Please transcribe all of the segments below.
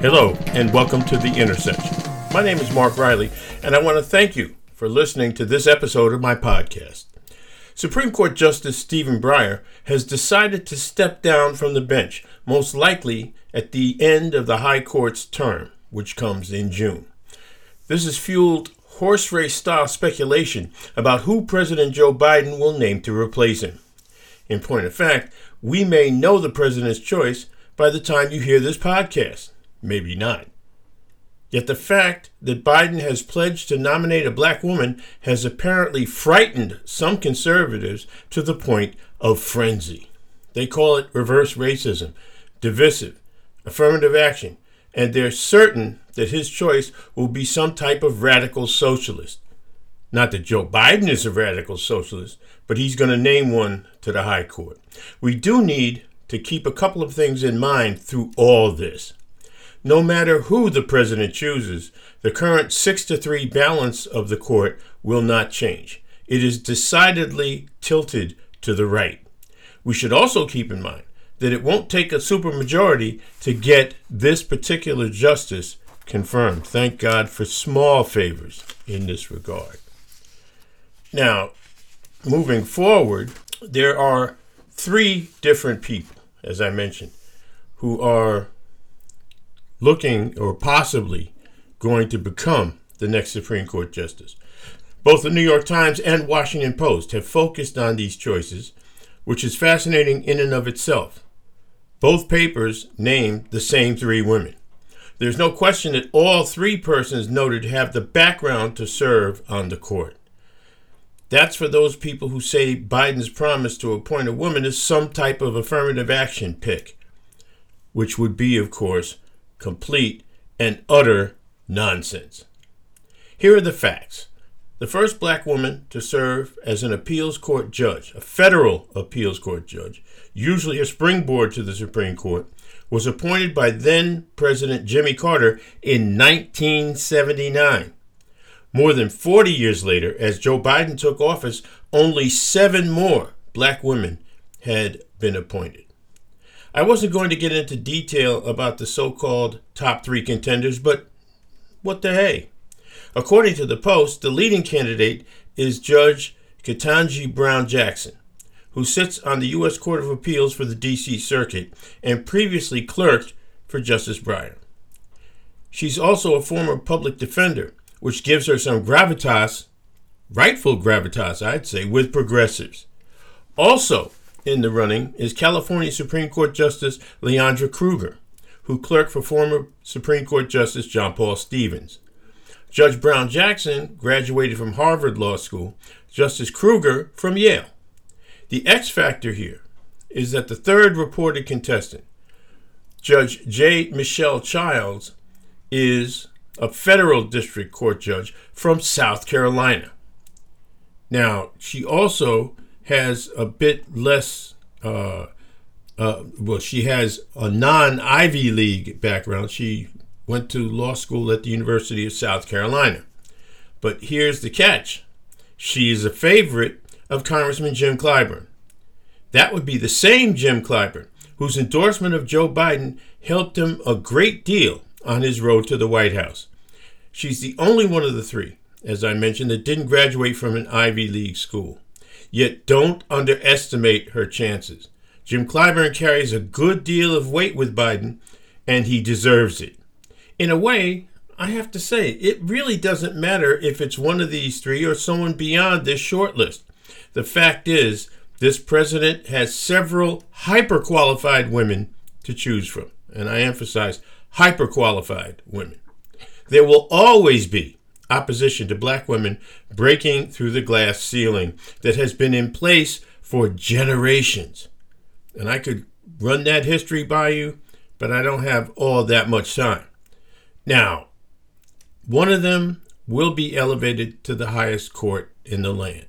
Hello, and welcome to The Intersection. My name is Mark Riley, and I want to thank you for listening to this episode of my podcast. Supreme Court Justice Stephen Breyer has decided to step down from the bench, most likely at the end of the High Court's term, which comes in June. This has fueled horse race style speculation about who President Joe Biden will name to replace him. In point of fact, we may know the president's choice by the time you hear this podcast. Maybe not. Yet the fact that Biden has pledged to nominate a black woman has apparently frightened some conservatives to the point of frenzy. They call it reverse racism, divisive, affirmative action, and they're certain that his choice will be some type of radical socialist. Not that Joe Biden is a radical socialist, but he's going to name one to the High Court. We do need to keep a couple of things in mind through all this. No matter who the president chooses, the current 6 to 3 balance of the court will not change. It is decidedly tilted to the right. We should also keep in mind that it won't take a supermajority to get this particular justice confirmed. Thank God for small favors in this regard. Now, moving forward, there are three different people, as I mentioned, who are looking or possibly going to become the next Supreme Court justice. Both the New York Times and Washington Post have focused on these choices, which is fascinating in and of itself. Both papers name the same three women. There's no question that all three persons noted have the background to serve on the court. That's for those people who say Biden's promise to appoint a woman is some type of affirmative action pick, which would be, of course, complete, and utter nonsense. Here are the facts. The first black woman to serve as an appeals court judge, a federal appeals court judge, usually a springboard to the Supreme Court, was appointed by then President Jimmy Carter in 1979. More than 40 years later, as Joe Biden took office, only seven more black women had been appointed. I wasn't going to get into detail about the so called top three contenders, but what the hey? According to the Post, the leading candidate is Judge Ketanji Brown Jackson, who sits on the U.S. Court of Appeals for the D.C. Circuit and previously clerked for Justice Breyer. She's also a former public defender, which gives her some gravitas, rightful gravitas, I'd say, with progressives. Also, in the running is California Supreme Court Justice Leondra Kruger, who clerked for former Supreme Court Justice John Paul Stevens. Judge Brown Jackson graduated from Harvard Law School, Justice Kruger from Yale. The X factor here is that the third reported contestant, Judge J. Michelle Childs, is a federal district court judge from South Carolina. Now, she also has a bit less. Uh, uh, well, she has a non Ivy League background. She went to law school at the University of South Carolina. But here's the catch she is a favorite of Congressman Jim Clyburn. That would be the same Jim Clyburn whose endorsement of Joe Biden helped him a great deal on his road to the White House. She's the only one of the three, as I mentioned, that didn't graduate from an Ivy League school. Yet don't underestimate her chances. Jim Clyburn carries a good deal of weight with Biden, and he deserves it. In a way, I have to say, it really doesn't matter if it's one of these three or someone beyond this short list. The fact is, this president has several hyper qualified women to choose from. And I emphasize hyper qualified women. There will always be opposition to black women breaking through the glass ceiling that has been in place for generations. And I could run that history by you, but I don't have all that much time. Now, one of them will be elevated to the highest court in the land.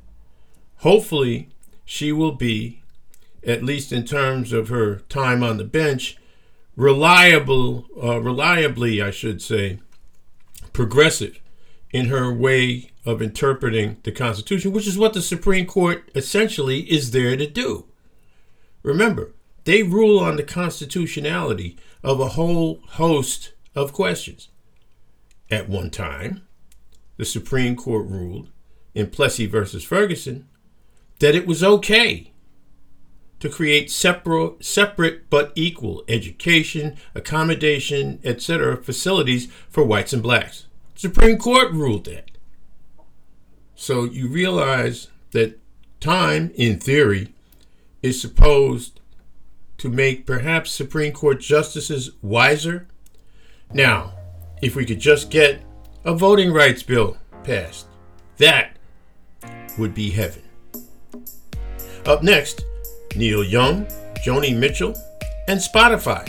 Hopefully, she will be, at least in terms of her time on the bench, reliable, uh, reliably, I should say, progressive in her way of interpreting the Constitution, which is what the Supreme Court essentially is there to do. Remember, they rule on the constitutionality of a whole host of questions. At one time, the Supreme Court ruled in Plessy versus Ferguson that it was okay to create separate, separate but equal education, accommodation, etc. facilities for whites and blacks. Supreme Court ruled that. So you realize that time, in theory, is supposed to make perhaps Supreme Court justices wiser. Now, if we could just get a voting rights bill passed, that would be heaven. Up next, Neil Young, Joni Mitchell, and Spotify.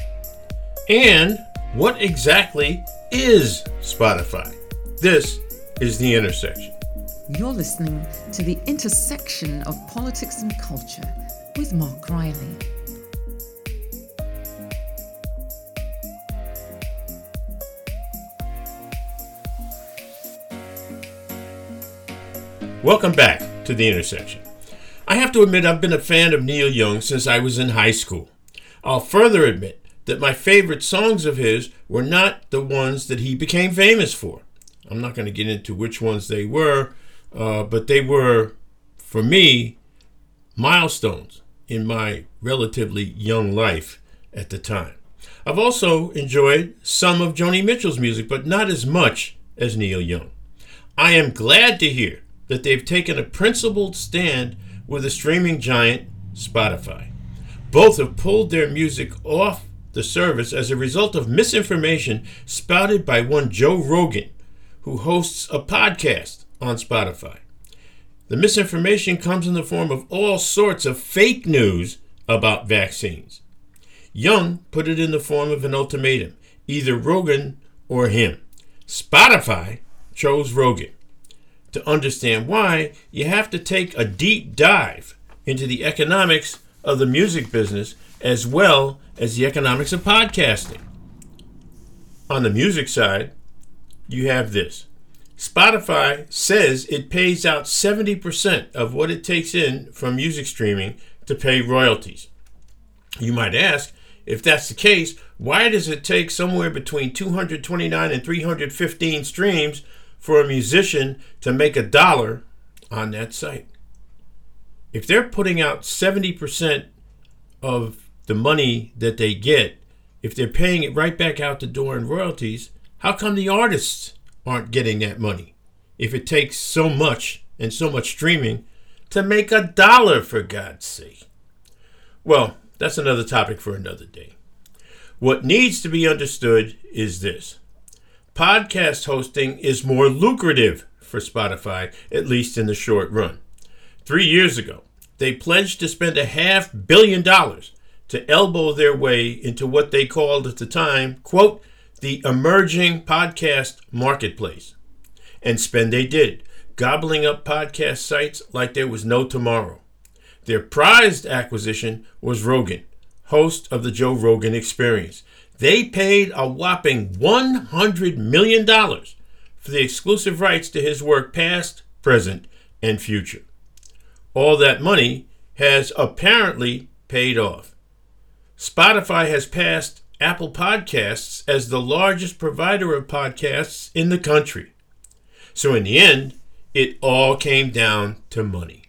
And what exactly is Spotify? This is The Intersection. You're listening to The Intersection of Politics and Culture with Mark Riley. Welcome back to The Intersection. I have to admit, I've been a fan of Neil Young since I was in high school. I'll further admit that my favorite songs of his were not the ones that he became famous for. I'm not going to get into which ones they were, uh, but they were, for me, milestones in my relatively young life at the time. I've also enjoyed some of Joni Mitchell's music, but not as much as Neil Young. I am glad to hear that they've taken a principled stand with the streaming giant Spotify. Both have pulled their music off the service as a result of misinformation spouted by one Joe Rogan, who hosts a podcast on Spotify. The misinformation comes in the form of all sorts of fake news about vaccines. Young put it in the form of an ultimatum either Rogan or him. Spotify chose Rogan. To understand why, you have to take a deep dive into the economics of the music business as well as the economics of podcasting. On the music side, you have this Spotify says it pays out 70% of what it takes in from music streaming to pay royalties. You might ask, if that's the case, why does it take somewhere between 229 and 315 streams for a musician to make a dollar on that site. If they're putting out 70% of the money that they get, if they're paying it right back out the door in royalties, how come the artists aren't getting that money? If it takes so much and so much streaming to make a dollar, for God's sake. Well, that's another topic for another day. What needs to be understood is this podcast hosting is more lucrative for Spotify, at least in the short run. Three years ago, they pledged to spend a half billion dollars to elbow their way into what they called at the time, quote, the emerging podcast marketplace. And spend they did, gobbling up podcast sites like there was no tomorrow. Their prized acquisition was Rogan, host of the Joe Rogan Experience, they paid a whopping $100 million for the exclusive rights to his work, past, present, and future. All that money has apparently paid off. Spotify has passed Apple Podcasts as the largest provider of podcasts in the country. So, in the end, it all came down to money.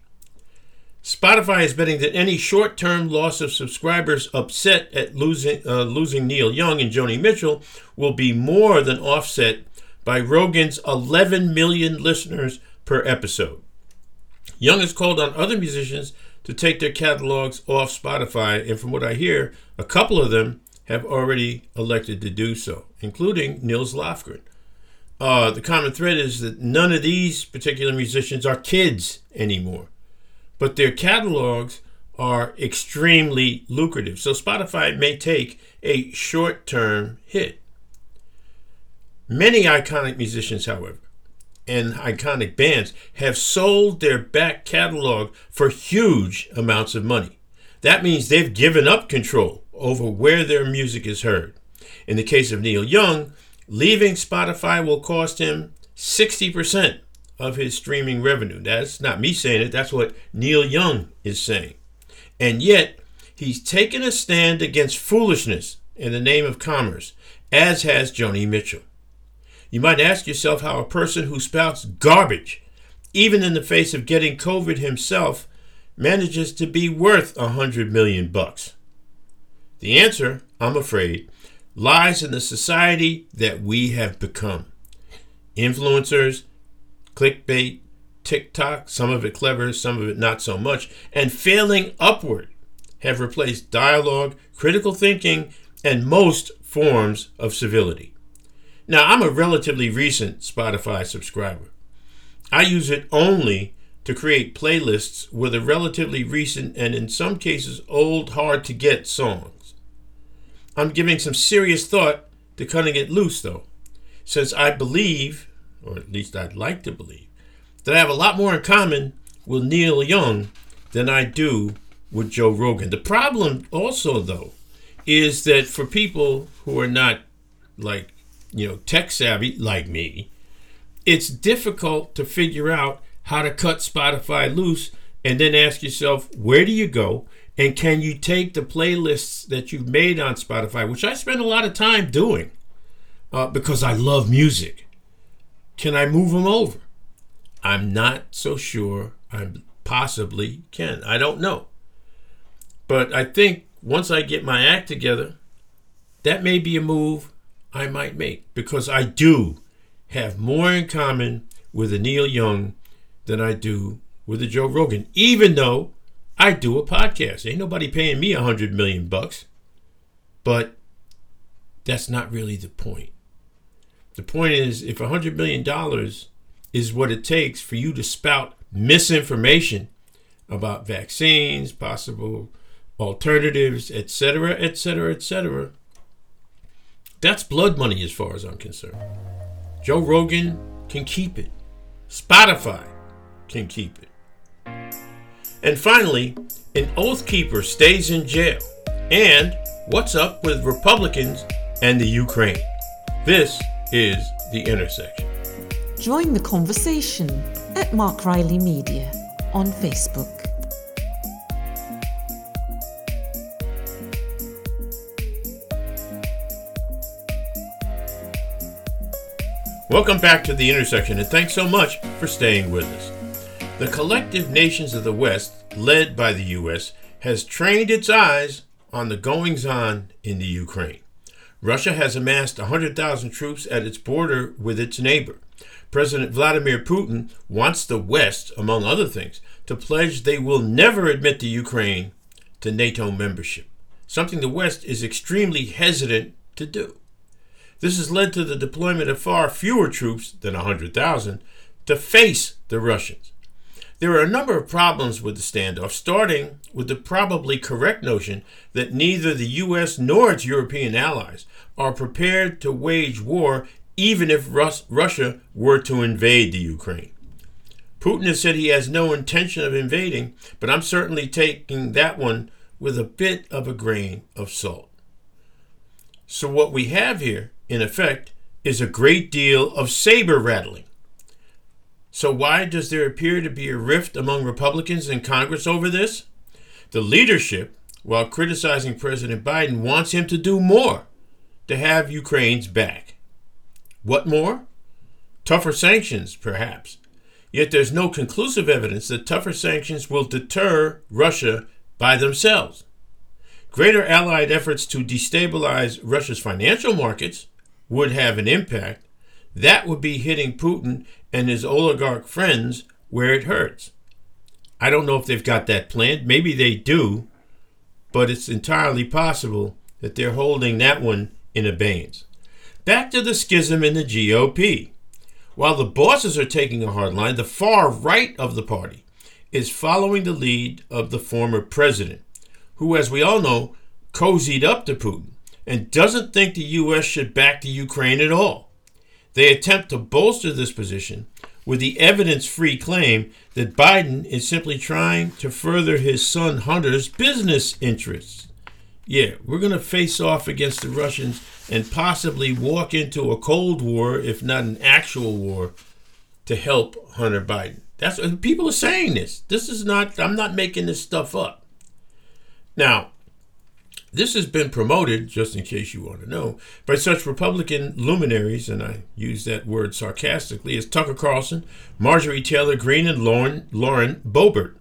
Spotify is betting that any short term loss of subscribers upset at losing, uh, losing Neil Young and Joni Mitchell will be more than offset by Rogan's 11 million listeners per episode. Young has called on other musicians to take their catalogs off Spotify, and from what I hear, a couple of them have already elected to do so, including Nils Lofgren. Uh, the common thread is that none of these particular musicians are kids anymore but their catalogs are extremely lucrative. So Spotify may take a short term hit. Many iconic musicians, however, and iconic bands have sold their back catalog for huge amounts of money. That means they've given up control over where their music is heard. In the case of Neil Young, leaving Spotify will cost him 60% of his streaming revenue. That's not me saying it, that's what Neil Young is saying. And yet, he's taken a stand against foolishness in the name of commerce as has Joni Mitchell. You might ask yourself how a person who spouts garbage, even in the face of getting COVID himself, manages to be worth a hundred million bucks. The answer, I'm afraid, lies in the society that we have become. Influencers, clickbait, TikTok, some of it clever, some of it not so much, and failing upward have replaced dialogue, critical thinking, and most forms of civility. Now, I'm a relatively recent Spotify subscriber. I use it only to create playlists with a relatively recent and in some cases old, hard to get songs. I'm giving some serious thought to cutting it loose though, since I believe, or at least I'd like to believe, that I have a lot more in common with Neil Young than I do with Joe Rogan. The problem also though is that for people who are not like, you know, tech savvy like me, it's difficult to figure out how to cut Spotify loose and then ask yourself, where do you go? And can you take the playlists that you've made on Spotify, which I spend a lot of time doing uh, because I love music? Can I move them over? I'm not so sure I possibly can. I don't know. But I think once I get my act together, that may be a move I might make because I do have more in common with a Neil Young than I do with a Joe Rogan, even though I do a podcast. Ain't nobody paying me a hundred million bucks. But that's not really the point. The point is if a hundred million dollars is what it takes for you to spout misinformation about vaccines, possible alternatives, etc., etc., etc., that's blood money as far as I'm concerned. Joe Rogan can keep it. Spotify can keep it. And finally, an oath keeper stays in jail. And what's up with Republicans and the Ukraine? This is The Intersection. Join the conversation at Mark Riley Media on Facebook. Welcome back to The Intersection, and thanks so much for staying with us. The collective nations of the West, led by the U.S., has trained its eyes on the goings on in the Ukraine. Russia has amassed 100,000 troops at its border with its neighbor. President Vladimir Putin wants the West, among other things, to pledge they will never admit the Ukraine to NATO membership, something the West is extremely hesitant to do. This has led to the deployment of far fewer troops than 100,000 to face the Russians. There are a number of problems with the standoff, starting with the probably correct notion that neither the U.S. nor its European allies are prepared to wage war even if Rus- Russia were to invade the Ukraine. Putin has said he has no intention of invading, but I'm certainly taking that one with a bit of a grain of salt. So, what we have here, in effect, is a great deal of saber rattling. So, why does there appear to be a rift among Republicans in Congress over this? The leadership, while criticizing President Biden, wants him to do more to have Ukraine's back. What more? Tougher sanctions, perhaps. Yet there's no conclusive evidence that tougher sanctions will deter Russia by themselves. Greater Allied efforts to destabilize Russia's financial markets would have an impact, that would be hitting Putin and his oligarch friends where it hurts. I don't know if they've got that planned. Maybe they do, but it's entirely possible that they're holding that one in abeyance. Back to the schism in the GOP. While the bosses are taking a hard line, the far right of the party is following the lead of the former president, who, as we all know, cozied up to Putin and doesn't think the U.S. should back the Ukraine at all. They attempt to bolster this position with the evidence free claim that Biden is simply trying to further his son Hunter's business interests. Yeah, we're going to face off against the Russians and possibly walk into a Cold War, if not an actual war, to help Hunter Biden. That's people are saying this. This is not, I'm not making this stuff up. Now, This has been promoted, just in case you want to know, by such Republican luminaries, and I use that word sarcastically, as Tucker Carlson, Marjorie Taylor Greene, and Lauren, Lauren Boebert.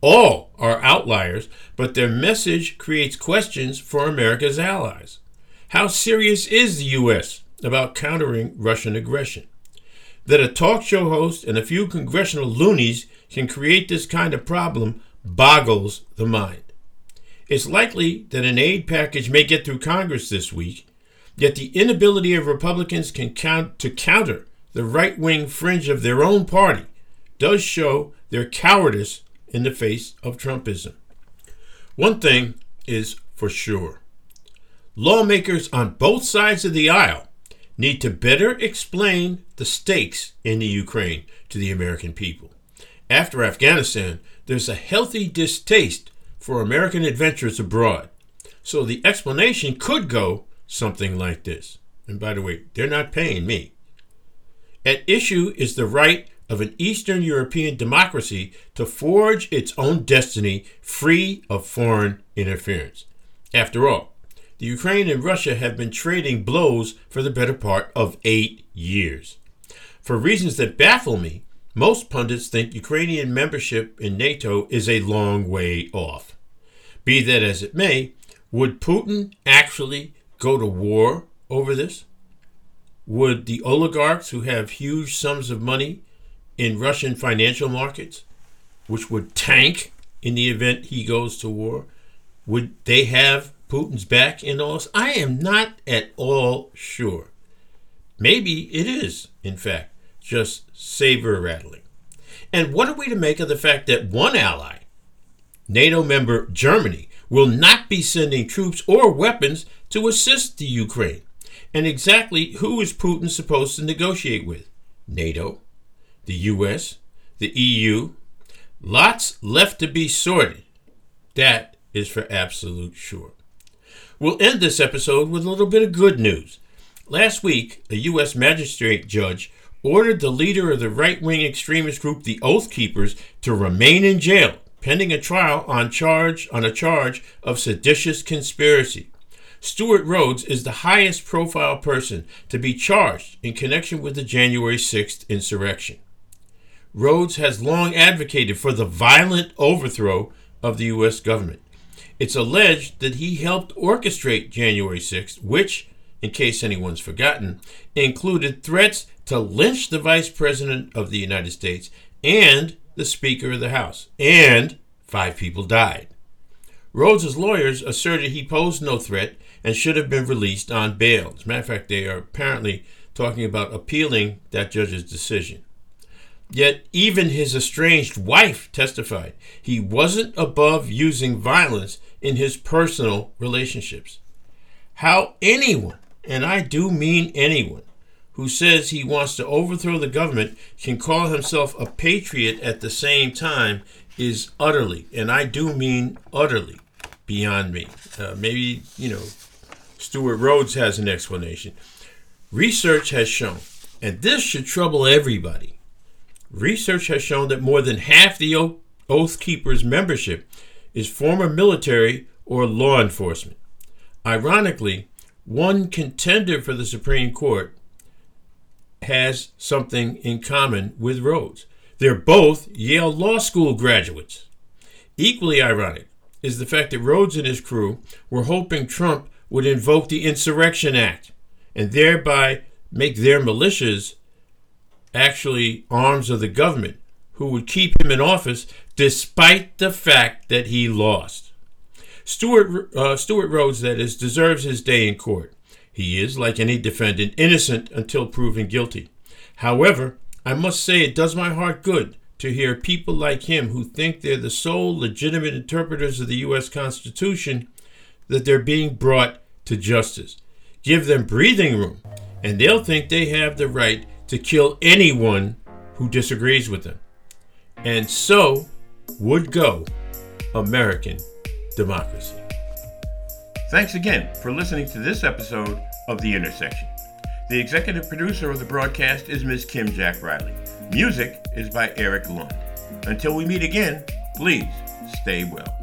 All are outliers, but their message creates questions for America's allies. How serious is the U.S. about countering Russian aggression? That a talk show host and a few congressional loonies can create this kind of problem boggles the mind. It's likely that an aid package may get through Congress this week, yet the inability of Republicans can count to counter the right wing fringe of their own party does show their cowardice in the face of Trumpism. One thing is for sure lawmakers on both sides of the aisle need to better explain the stakes in the Ukraine to the American people. After Afghanistan, there's a healthy distaste for American adventures abroad. So the explanation could go something like this. And by the way, they're not paying me. At issue is the right of an Eastern European democracy to forge its own destiny free of foreign interference. After all, the Ukraine and Russia have been trading blows for the better part of eight years. For reasons that baffle me, most pundits think Ukrainian membership in NATO is a long way off. Be that as it may, would Putin actually go to war over this? Would the oligarchs who have huge sums of money in Russian financial markets, which would tank in the event he goes to war, would they have Putin's back in all this? I am not at all sure. Maybe it is, in fact, just saber rattling. And what are we to make of the fact that one ally, NATO member Germany, will not be sending troops or weapons to assist the Ukraine? And exactly who is Putin supposed to negotiate with? NATO, the US, the EU. Lots left to be sorted. That is for absolute sure. We'll end this episode with a little bit of good news. Last week, a U.S. magistrate judge ordered the leader of the right wing extremist group, the Oath Keepers, to remain in jail pending a trial on charge on a charge of seditious conspiracy. Stewart Rhodes is the highest profile person to be charged in connection with the January 6th insurrection. Rhodes has long advocated for the violent overthrow of the U.S. government. It's alleged that he helped orchestrate January 6th, which, in case anyone's forgotten, included threats to lynch the Vice President of the United States and the Speaker of the House, and five people died. Rhodes's lawyers asserted he posed no threat and should have been released on bail. As a matter of fact, they are apparently talking about appealing that judge's decision. Yet even his estranged wife testified he wasn't above using violence in his personal relationships. How anyone, and I do mean anyone, who says he wants to overthrow the government can call himself a patriot at the same time is utterly, and I do mean utterly, beyond me. Uh, maybe, you know, Stewart Rhodes has an explanation. Research has shown, and this should trouble everybody Research has shown that more than half the Oath Keepers' membership is former military or law enforcement. Ironically, one contender for the Supreme Court has something in common with Rhodes. They're both Yale Law School graduates. Equally ironic is the fact that Rhodes and his crew were hoping Trump would invoke the Insurrection Act and thereby make their militias actually arms of the government who would keep him in office despite the fact that he lost. Stewart, uh, Stewart Rhodes, that is, deserves his day in court. He is, like any defendant, innocent until proven guilty. However, I must say it does my heart good to hear people like him who think they're the sole legitimate interpreters of the U.S. Constitution that they're being brought to justice. Give them breathing room, and they'll think they have the right to kill anyone who disagrees with them. And so would go American democracy. Thanks again for listening to this episode of The Intersection. The executive producer of the broadcast is Ms. Kim Jack Riley. Music is by Eric Lund. Until we meet again, please stay well.